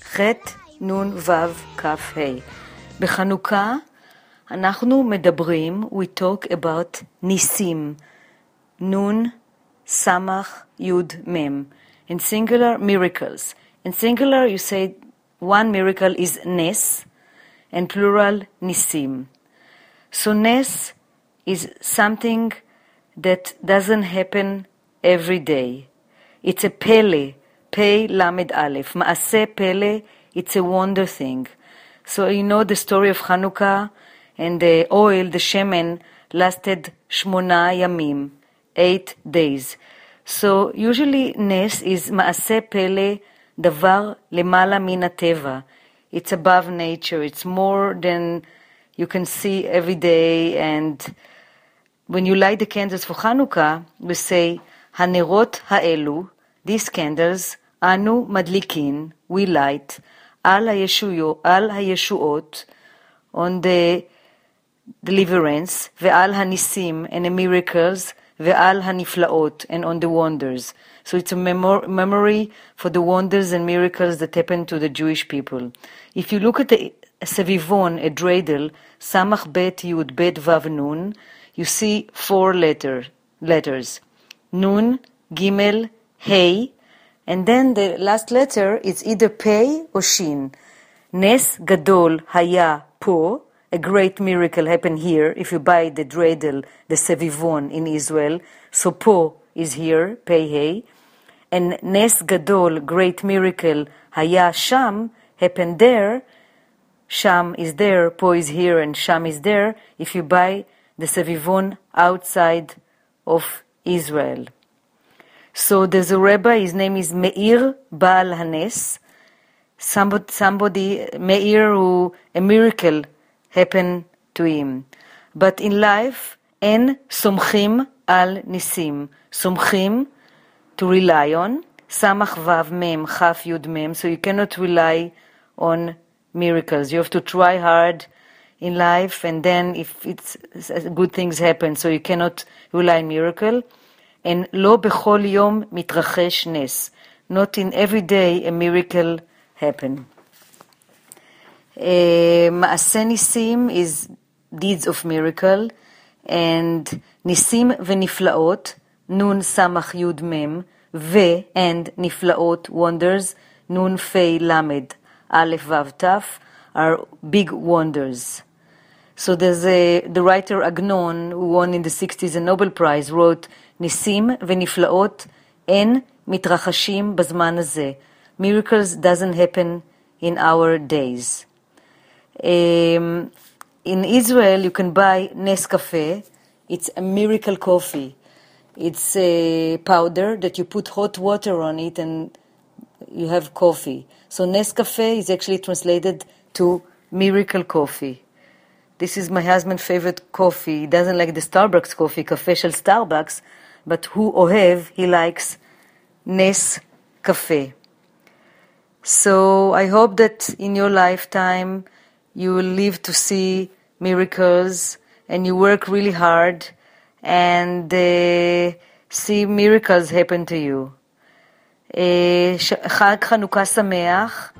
ח' נ' ו' כ' ה'. בחנוכה אנחנו מדברים, we talk about ניסים, נ' ס' י' מ'. In singular, miracles. In singular, you say one miracle is nes, and plural, nisim. So nes is something that doesn't happen every day. It's a pele, Pei Lamed Aleph. Maaseh Pele, it's a wonder thing. So you know the story of Hanukkah and the oil, the shemen, lasted shmona yamim, eight days. So usually nes is maaseh pele, davar min teva. It's above nature. It's more than you can see every day. And when you light the candles for Hanukkah, we say hanerot haelu, these candles, anu madlikin, we light, al hayeshuot, on the deliverance, ve'al hanisim, and the miracles, ve'al haniflaot, and on the wonders. So it's a memor- memory for the wonders and miracles that happened to the Jewish people. If you look at the Sevivon, a dreidel, Samach Bet Yud Bet Vav Nun, you see four letter, letters. Nun, Gimel, Hey, and then the last letter is either Pei or Shin. Nes Gadol Haya Po, a great miracle happened here. If you buy the dreidel, the Sevivon in Israel, so Po is here, Pei Hey. And Nes Gadol, great miracle, Haya Sham, happened there. Sham is there, Po is here, and Sham is there. If you buy the Sevivon outside of Israel. So there's a rabbi, his name is Meir Baal Hanes. Somebody, somebody Meir, who a miracle happened to him. But in life, en somchim al nisim. Somchim, to rely on. Samach vav mem, chaf yud mem. So you cannot rely on miracles. You have to try hard in life, and then if it's good things happen, so you cannot rely on miracle And לא בכל יום מתרחש נס. Not in every day a miracle happen. Uh, מעשה ניסים is deeds of miracle, and ניסים ונפלאות, נון סמך יוד מם, ו and נפלאות, wonders, נון פי למד, א' ו' ת', are big wonders. So there's a, the writer Agnon, who won in the 60s a Nobel Prize, wrote, ניסים ונפלאות אין מתרחשים בזמן הזה. Miracles doesn't happen in our days. Um, in Israel, you can buy Nescafe. It's a miracle coffee. It's a powder that you put hot water on it and you have coffee. So Nescafe is actually translated to miracle coffee. This is my husband's favorite coffee. He doesn't like the Starbucks coffee, cafe של Starbucks, but who ohev, he likes Nes Cafe. So I hope that in your lifetime you will live to see miracles and you work really hard and uh, see miracles happen to you. חג חנוכה שמח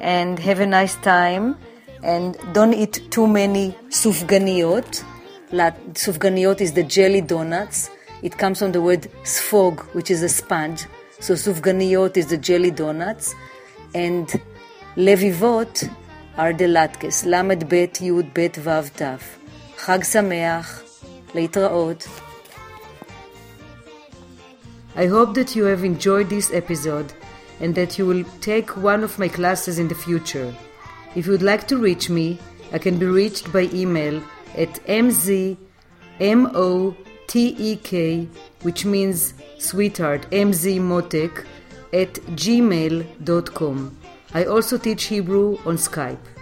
and have a nice time and don't eat too many sufganiyot. Sufganiyot is the jelly donuts. It comes from the word sfog, which is a sponge. So sufganiyot is the jelly donuts. And levivot ארדלטקס, ל"ב י"ב ו"ת. חג שמח, להתראות. I hope that you have enjoyed this episode and that you will take one of my classes in the future. If you'd like to reach me, I can be reached by email at mzmotek, which means sweetheart, mzmotek, at gmail.com. I also teach Hebrew on Skype.